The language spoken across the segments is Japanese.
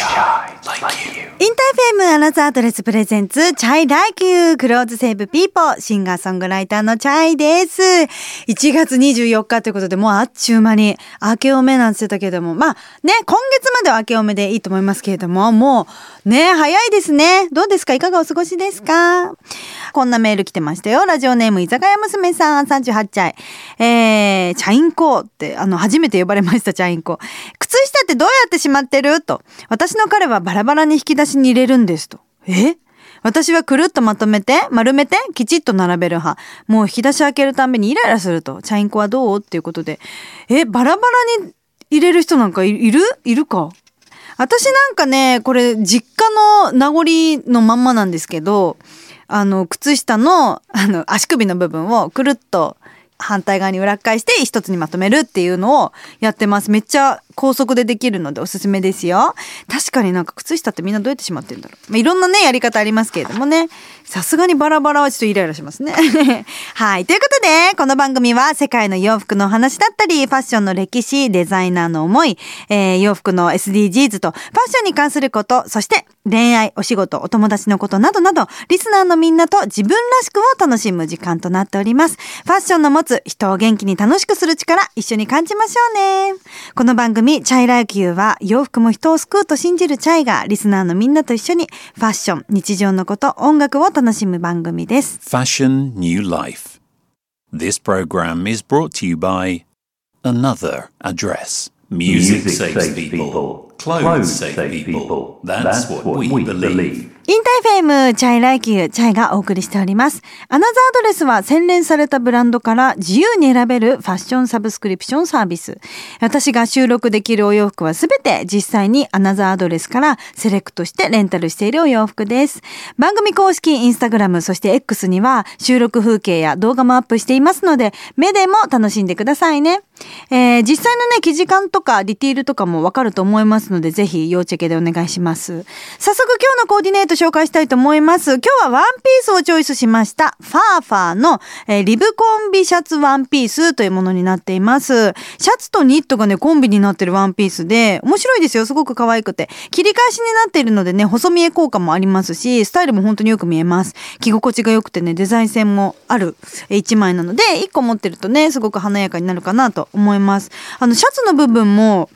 Chai like you. インター FMアナザーアドレス presents、Chai like you、clothes save people、シンガーソングライターのチャイです。1月24日ということで、もうあっちゅう間に明けおめなんて言ってたけども、まあね、今月までは明けおめでいいと思いますけれども、もうね、早いですね。どうですか？いかがお過ごしですか？こんなメール来てましたよ。ラジオネーム居酒屋娘さん、38歳。えー、チャインコーって、あの、初めて呼ばれました、チャインコー。靴下ってどうやってしまってる？と。私の彼はバラバラに引き出しに入れるんですと。え？私はくるっとまとめて、丸めて、きちっと並べる派。もう引き出し開けるたんびにイライラすると。チャインコはどう？っていうことで。え、バラバラに入れる人なんかいいる？いるか？私なんかね、これ実家の名残のまんまなんですけど、あの、靴下の、あの、足首の部分をくるっと反対側に裏返して一つにまとめるっていうのをやってます。めっちゃ高速でできるのでおすすめですよ。確かになんか靴下ってみんなどうやってしまってるんだろう。まあ、いろんなね、やり方ありますけれどもね。さすがにバラバラはちょっとイライラしますね。はい。ということで、この番組は世界の洋服の話だったり、ファッションの歴史、デザイナーの思い、えー洋服の SDGs とファッションに関すること、そして恋愛、お仕事、お友達のことなどなど、リスナーのみんなと自分らしくを楽しむ時間となっております。ファッションの持つ人を元気に楽しくする力、一緒に感じましょうね。この番組、 Chai like you は、洋服も人を救うと信じるチャイが、リスナーのみんなと一緒に、ファッション、日常のこと、音楽を楽しむ番組です。Fashion New Life. This program is brought to you by Another Address. Music saves people. Clothes save people. That's what we believe. インター FM Chai like you チャイがお送りしております。アナザードレスは洗練されたブランドから自由に選べるファッションサブスクリプションサービス。私が収録できるお洋服はすべて実際にアナザードレスからセレクトしてレンタルしているお洋服です。番組公式インスタグラムそして X には収録風景や動画もアップしていますので目でも楽しんでくださいね。えー実際のね生地感とかディティールとかもわかると思いますのでぜひ要チェケでお願いします。早速今日のコーディネート紹介したいと思います。今日はワンピースをチョイスしました。ファーファーの、えーリブコンビシャツワンピースというものになっています。シャツとニットがね、コンビになってるワンピースで、面白いですよ。すごく可愛くて。切り返しになっているのでね、細見え効果もありますし、スタイルも本当によく見えます。着心地が良くてね、デザイン性もある一枚なので、一個持ってるとね、すごく華やかになるかなと思います。あの、シャツの部分も、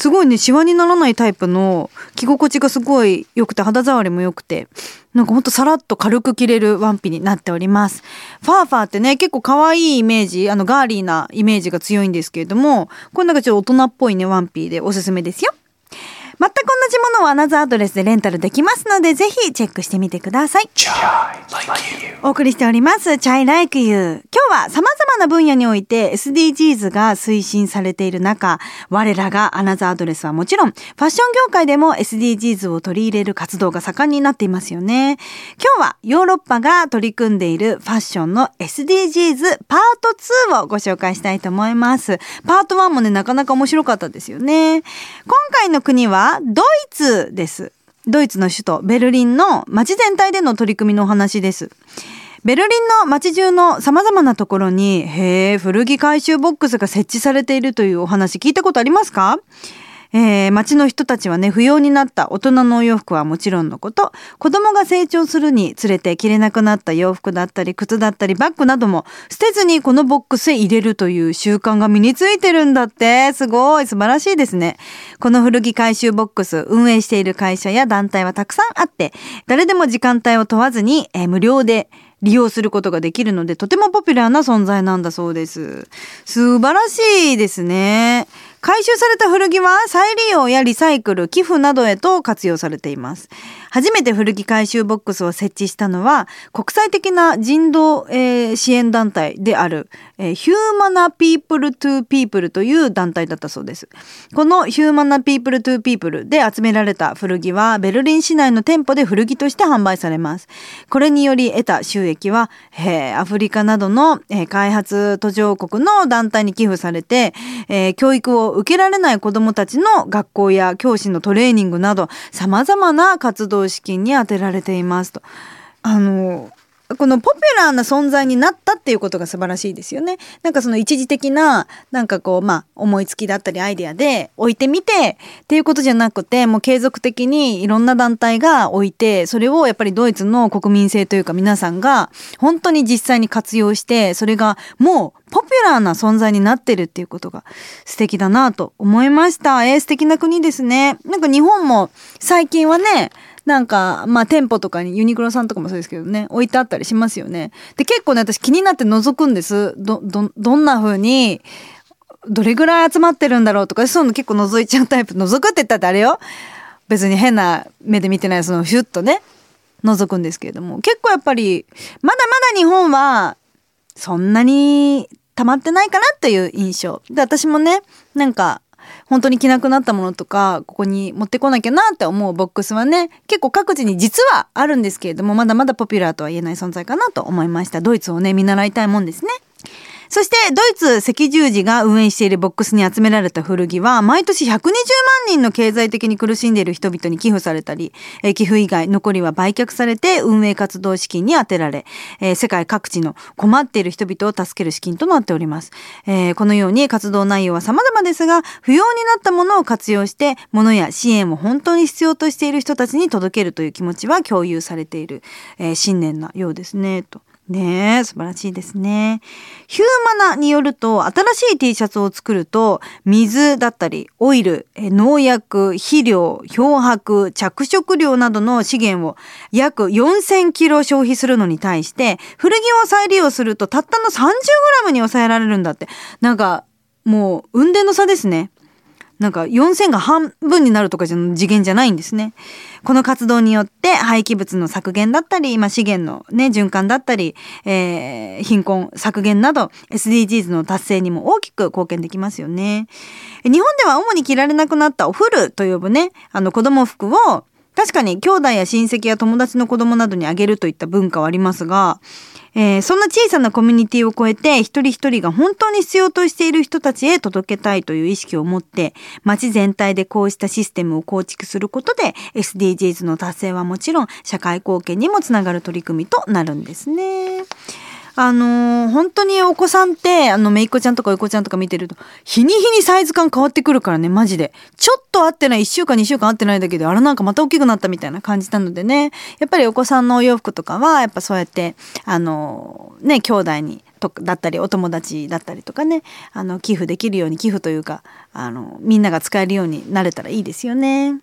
すごいねシワにならないタイプの着心地がすごい良くて肌触りも良くてなんかほんとさらっと軽く着れるワンピになっておりますファーファーってね結構可愛いイメージあのガーリーなイメージが強いんですけれどもこれなんかちょっと大人っぽいねワンピでおすすめですよ全く同じものはアナザーアドレスでレンタルできますのでぜひチェックしてみてくださいお送りしております。チャイライクユー。今日は様々な分野において SDGs が推進されている中、我らがアナザードレスはもちろん、ファッション業界でも SDGs を取り入れる活動が盛んになっていますよね。今日はヨーロッパが取り組んでいるファッションの SDGs パート2をご紹介したいと思います。パート1もね、なかなか面白かったですよね。今回の国はドイツです。ドイツの首都ベルリンの街全体での取り組みのお話です。ベルリンの街中の様々なところに、へえ、古着回収ボックスが設置されているというお話聞いたことありますか？えー街の人たちはね、不要になった大人のお洋服はもちろんのこと、子供が成長するにつれて着れなくなった洋服だったり、靴だったり、バッグなども捨てずにこのボックスへ入れるという習慣が身についてるんだって。すごい、素晴らしいですね。この古着回収ボックス、運営している会社や団体はたくさんあって、誰でも時間帯を問わずに、えー無料で利用することができるので、とてもポピュラーな存在なんだそうです。素晴らしいですね。回収された古着は再利用やリサイクル、寄付などへと活用されています。初めて古着回収ボックスを設置したのは、国際的な人道、えー支援団体である、えーヒューマナピープルトゥピープルという団体だったそうです。このヒューマナピープルトゥピープルで集められた古着は、ベルリン市内の店舗で古着として販売されます。これにより得た収益は、えーアフリカなどの、えー開発途上国の団体に寄付されて、えー教育を受けられない子どもたちの学校や教師のトレーニングなど、様々な活動資金に充てられていますと。あの、このポピュラーな存在になったっていうことが素晴らしいですよね。なんかその一時的な、なんかこう、まあ、思いつきだったりアイデアで置いてみてっていうことじゃなくて、もう継続的にいろんな団体が置いて、それをやっぱりドイツの国民性というか皆さんが本当に実際に活用して、それがもうポピュラーな存在になってるっていうことが素敵だなと思いました。えー、素敵な国ですね。なんか日本も最近はね、なんか、まあ店舗とかにユニクロさんとかもそうですけどね、置いてあったりしますよね。で、結構ね、私気になって覗くんです。ど、ど、どんな風に、どれぐらい集まってるんだろうとか、そういうの結構覗いちゃうタイプ。覗くって言ったってあれよ。別に変な目で見てない、そのヒュッとね、覗くんですけれども。結構やっぱり、まだまだ日本は、そんなに溜まってないかなという印象。で、私もね、なんか、本当に着なくなったものとか、ここに持ってこなきゃなって思うボックスはね、結構各地に実はあるんですけれども、まだまだポピュラーとは言えない存在かなと思いました。ドイツをね、見習いたいもんですね。そしてドイツ赤十字が運営しているボックスに集められた古着は毎年120万人の経済的に苦しんでいる人々に寄付されたり、え寄付以外残りは売却されて運営活動資金に充てられ、え世界各地の困っている人々を助ける資金となっております。え、このように活動内容は様々ですが、不要になったものを活用して、物や支援を本当に必要としている人たちに届けるという気持ちは共有されている、えー、信念なようですね、と。ねえ、素晴らしいですね。ヒューマナによると、新しい T シャツを作ると、水だったり、オイル、農薬、肥料、漂白、着色料などの資源を約4000キロ消費するのに対して、古着を再利用するとたったの 30g に抑えられるんだって。なんか、もう、運転の差ですね。なんか4000が半分になるとかじゃ次元じゃないんですね。この活動によって廃棄物の削減だったり、今資源のね、循環だったり、えー、貧困削減など SDGs の達成にも大きく貢献できますよね。日本では主に着られなくなったおフルと呼ぶね、あの子供服を確かに兄弟や親戚や友達の子供などにあげるといった文化はありますが、えー、そんな小さなコミュニティを超えて一人一人が本当に必要としている人たちへ届けたいという意識を持って街全体でこうしたシステムを構築することで SDGs の達成はもちろん社会貢献にもつながる取り組みとなるんですね。あのー、本当にお子さんって、あの、めいっ子ちゃんとかおいこちゃんとか見てると、日に日にサイズ感変わってくるからね、マジで。ちょっと合ってない、1週間2週間合ってないだけで、あれなんかまた大きくなったみたいな感じなのでね、やっぱりお子さんのお洋服とかは、やっぱそうやって、あのー、ね、兄弟に、とだったりお友達だったりとかねあの寄付できるように寄付というかあのみんなが使えるようになれたらいいですよね。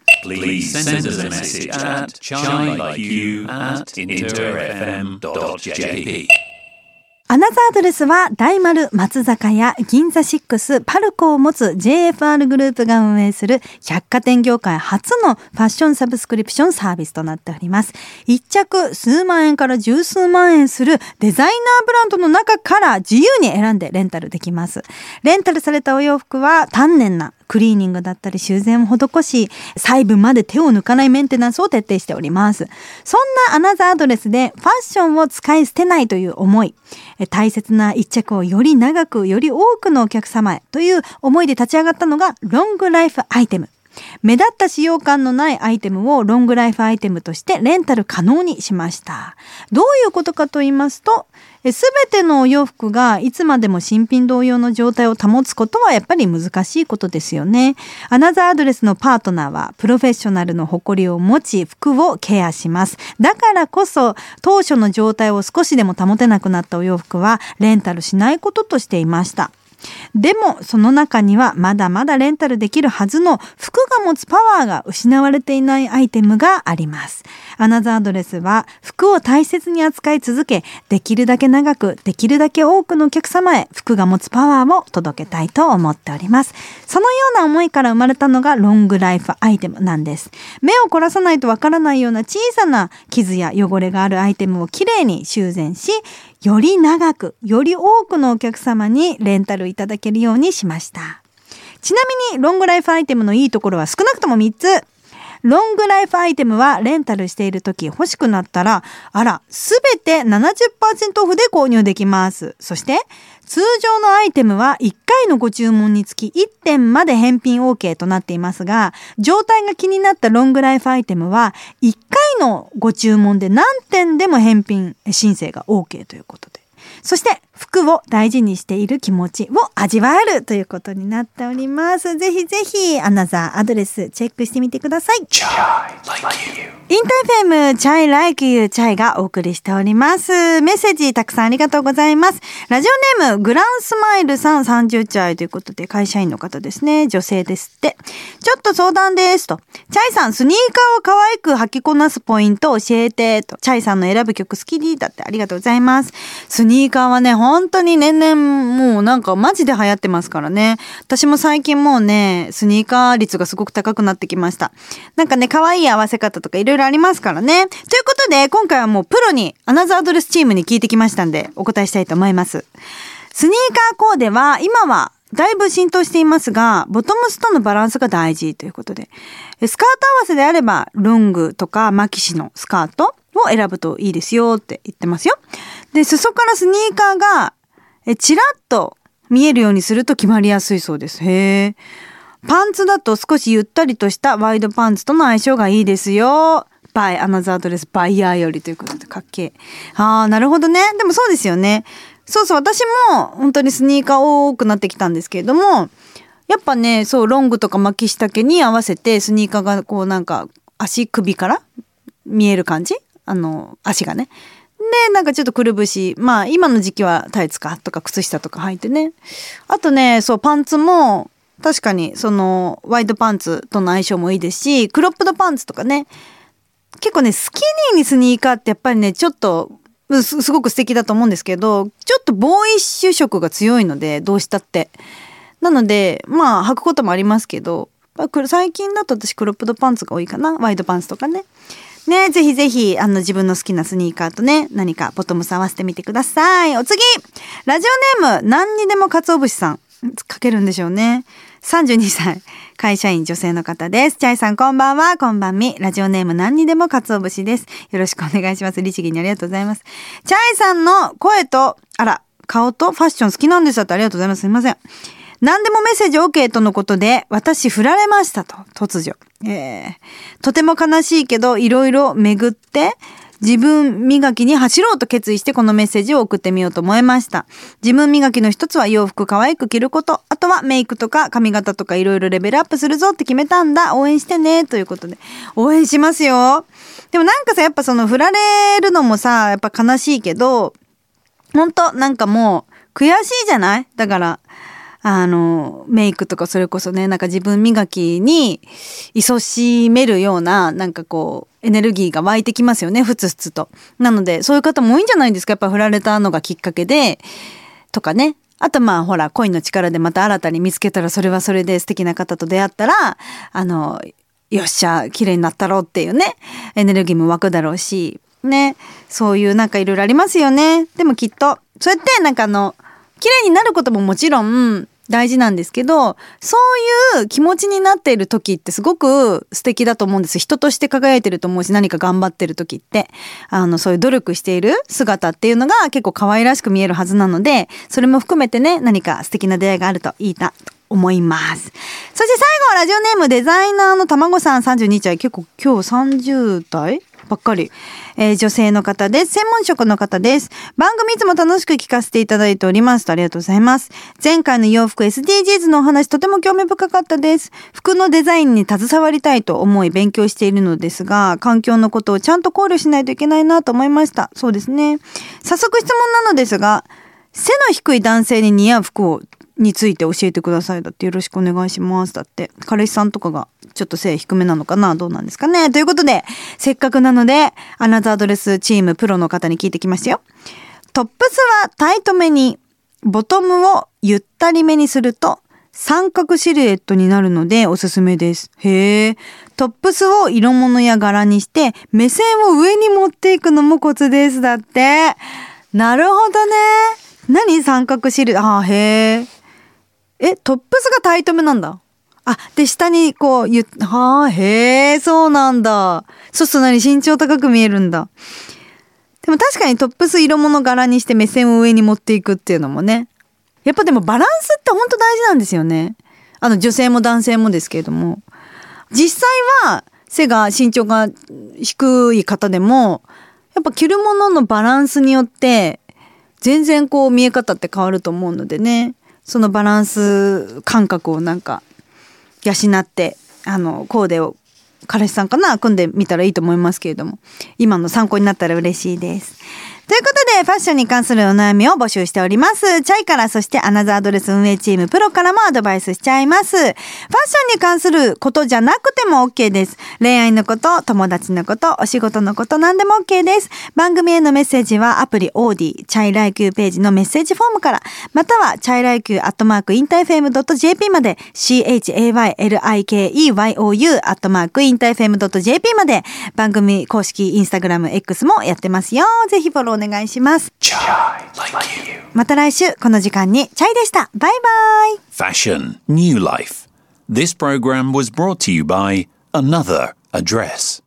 アナザードレスは大丸松坂屋銀座6パルコを持つ JFR グループが運営する百貨店業界初のファッションサブスクリプションサービスとなっております。一着数万円から十数万円するデザイナーブランドの中から自由に選んでレンタルできます。レンタルされたお洋服は丹念なクリーニングだったり修繕を施し、細部まで手を抜かないメンテナンスを徹底しております。そんなアナザードレスでファッションを使い捨てないという思い、大切な一着をより長く、より多くのお客様へという思いで立ち上がったのがロングライフアイテム。目立った使用感のないアイテムをロングライフアイテムとしてレンタル可能にしました。どういうことかと言いますと、すべてのお洋服がいつまでも新品同様の状態を保つことはやっぱり難しいことですよね。アナザーアドレスのパートナーはプロフェッショナルの誇りを持ち服をケアします。だからこそ当初の状態を少しでも保てなくなったお洋服はレンタルしないこととしていました。でもその中にはまだまだレンタルできるはずの服が持つパワーが失われていないアイテムがあります。アナザードレスは服を大切に扱い続け、できるだけ長く、できるだけ多くのお客様へ服が持つパワーを届けたいと思っております。そのような思いから生まれたのがロングライフアイテムなんです。目を凝らさないとわからないような小さな傷や汚れがあるアイテムをきれいに修繕し、より長く、より多くのお客様にレンタルいただけるようにしました。ちなみに、ロングライフアイテムのいいところは少なくとも3つ。ロングライフアイテムはレンタルしている時欲しくなったら、あら、すべて70%オフで購入できます。そして、通常のアイテムは1回のご注文につき1点まで返品 OK となっていますが、状態が気になったロングライフアイテムは1回のご注文で何点でも返品申請が OK ということで。そして服を大事にしている気持ちを味わえるということになっております。ぜひぜひアナザーアドレスチェックしてみてください。インター FM Chai like you チャイがお送りしております。メッセージたくさんありがとうございます。ラジオネームグランスマイルさん30歳ということで会社員の方ですね。女性ですって。ちょっと相談ですと。チャイさんスニーカーを可愛く履きこなすポイント教えてと。チャイさんの選ぶ曲好きにだってありがとうございます。スニーカーはね、本当に年々もうなんかマジで流行ってますからね。私も最近もうね、スニーカー率がすごく高くなってきました。なんかね、可愛い合わせ方とかいろいろありますからね。ということで、今回はもうプロにアナザードレスチームに聞いてきましたんで、お答えしたいと思います。スニーカーコーデは今はだいぶ浸透していますが、ボトムスとのバランスが大事ということで、スカート合わせであれば、ロングとかマキシのスカートを選ぶといいですよって言ってますよ。で、裾からスニーカーが、え、チラッと見えるようにすると決まりやすいそうです。へえ。パンツだと少しゆったりとしたワイドパンツとの相性がいいですよ。 by アナザーアドレス、バイヤーよりということでかっけえ。ああ、なるほどね。でもそうですよね。そうそう、私も本当にスニーカー多くなってきたんですけれども、やっぱね、そう、ロングとか巻き下丈に合わせてスニーカーがこうなんか足首から見える感じ？あの、足がね。で、なんかちょっとくるぶし。まあ、今の時期はタイツかとか靴下とか履いてね。あとね、そう、パンツも、確かに、その、ワイドパンツとの相性もいいですし、クロップドパンツとかね。結構ね、スキニーにスニーカーってやっぱりね、ちょっと、すすごく素敵だと思うんですけど、ちょっとボーイッシュ色が強いので、どうしたって。なので、まあ、履くこともありますけど、最近だと私クロップドパンツが多いかな。ワイドパンツとかね。ね、ぜひぜひ、あの、自分の好きなスニーカーとね、何かボトムス合わせてみてください。お次ラジオネーム、何にでも鰹節さん。かけるんでしょうね。32歳、会社員女性の方です。チャイさんこんばんは、こんばんみ。ラジオネーム何にでも鰹節です。よろしくお願いします。律儀にありがとうございます。チャイさんの声と、あら、顔とファッション好きなんですだってありがとうございます。すみません。何でもメッセージ OK とのことで、私振られましたと、突如。えー、とても悲しいけど、いろいろ巡って、自分磨きに走ろうと決意してこのメッセージを送ってみようと思いました。自分磨きの一つは洋服可愛く着ること。あとはメイクとか髪型とかいろいろレベルアップするぞって決めたんだ。応援してね。ということで。応援しますよ。でもなんかさ、やっぱその振られるのもさ、やっぱ悲しいけど、ほんとなんかもう悔しいじゃない？だから、あの、メイクとかそれこそね、なんか自分磨きに勤しめるような、なんかこう、エネルギーが湧いてきますよね、ふつふつと。なので、そういう方も多いんじゃないですか、やっぱ振られたのがきっかけで、とかね。あとまあほら、恋の力でまた新たに見つけたら、それはそれで素敵な方と出会ったら、あの、よっしゃ、綺麗になったろうっていうね、エネルギーも湧くだろうし、ね、そういうなんかいろいろありますよね。でもきっと、そうやってなんかあの、綺麗になることももちろん大事なんですけど、そういう気持ちになっている時ってすごく素敵だと思うんです。人として輝いてると思うし、何か頑張ってる時って、あの、そういう努力している姿っていうのが結構可愛らしく見えるはずなので、それも含めてね、何か素敵な出会いがあるといいなと思います。そして最後ラジオネームデザイナーのたまごさん32歳。結構今日30代ばっかり。えー、女性の方です。専門職の方です。番組いつも楽しく聞かせていただいております。ありがとうございます。前回の洋服 SDGs のお話とても興味深かったです。服のデザインに携わりたいと思い勉強しているのですが、環境のことをちゃんと考慮しないといけないなと思いました。そうですね。早速質問なのですが、背の低い男性に似合う服をについて教えてくださいだってよろしくお願いしますだって彼氏さんとかがちょっと背低めなのかな？どうなんですかね？ということでせっかくなのでアナザードレスチームプロの方に聞いてきましたよトップスはタイトめにボトムをゆったりめにすると三角シルエットになるのでおすすめです。へえ。トップスを色物や柄にして目線を上に持っていくのもコツです。だって。なるほどね。何三角シルああ、へえ。え、トップスがタイトめなんだ。あ、で、下にこう、ゆ、はあ、へえ、そうなんだ。そうすると何身長高く見えるんだ。でも確かにトップス色物柄にして目線を上に持っていくっていうのもね、やっぱでもバランスって本当大事なんですよね。あの女性も男性もですけれども。実際は背が身長が低い方でも、やっぱ着るもののバランスによって全然こう見え方って変わると思うのでね。そのバランス感覚をなんか養ってあのコーデを彼氏さんかな組んでみたらいいと思いますけれども今の参考になったら嬉しいです。ということで、ファッションに関するお悩みを募集しております。チャイから、そしてアナザードレス運営チームプロからもアドバイスしちゃいます。ファッションに関することじゃなくても OK です。恋愛のこと、友達のこと、お仕事のこと何でも OK です。番組へのメッセージはアプリ AuDee、CHAY LIKE YOU ページのメッセージフォームから、またはチャイライキューアットマークインターフェム .jp まで、CHAYLIKEYOU アットマーク interfm .jp まで、番組公式インスタグラム X もやってますよ。ぜひフォローお願いします。また来週この時間に CHAY でした。バイバイ。Fashion New Life This program was brought to you by Another Address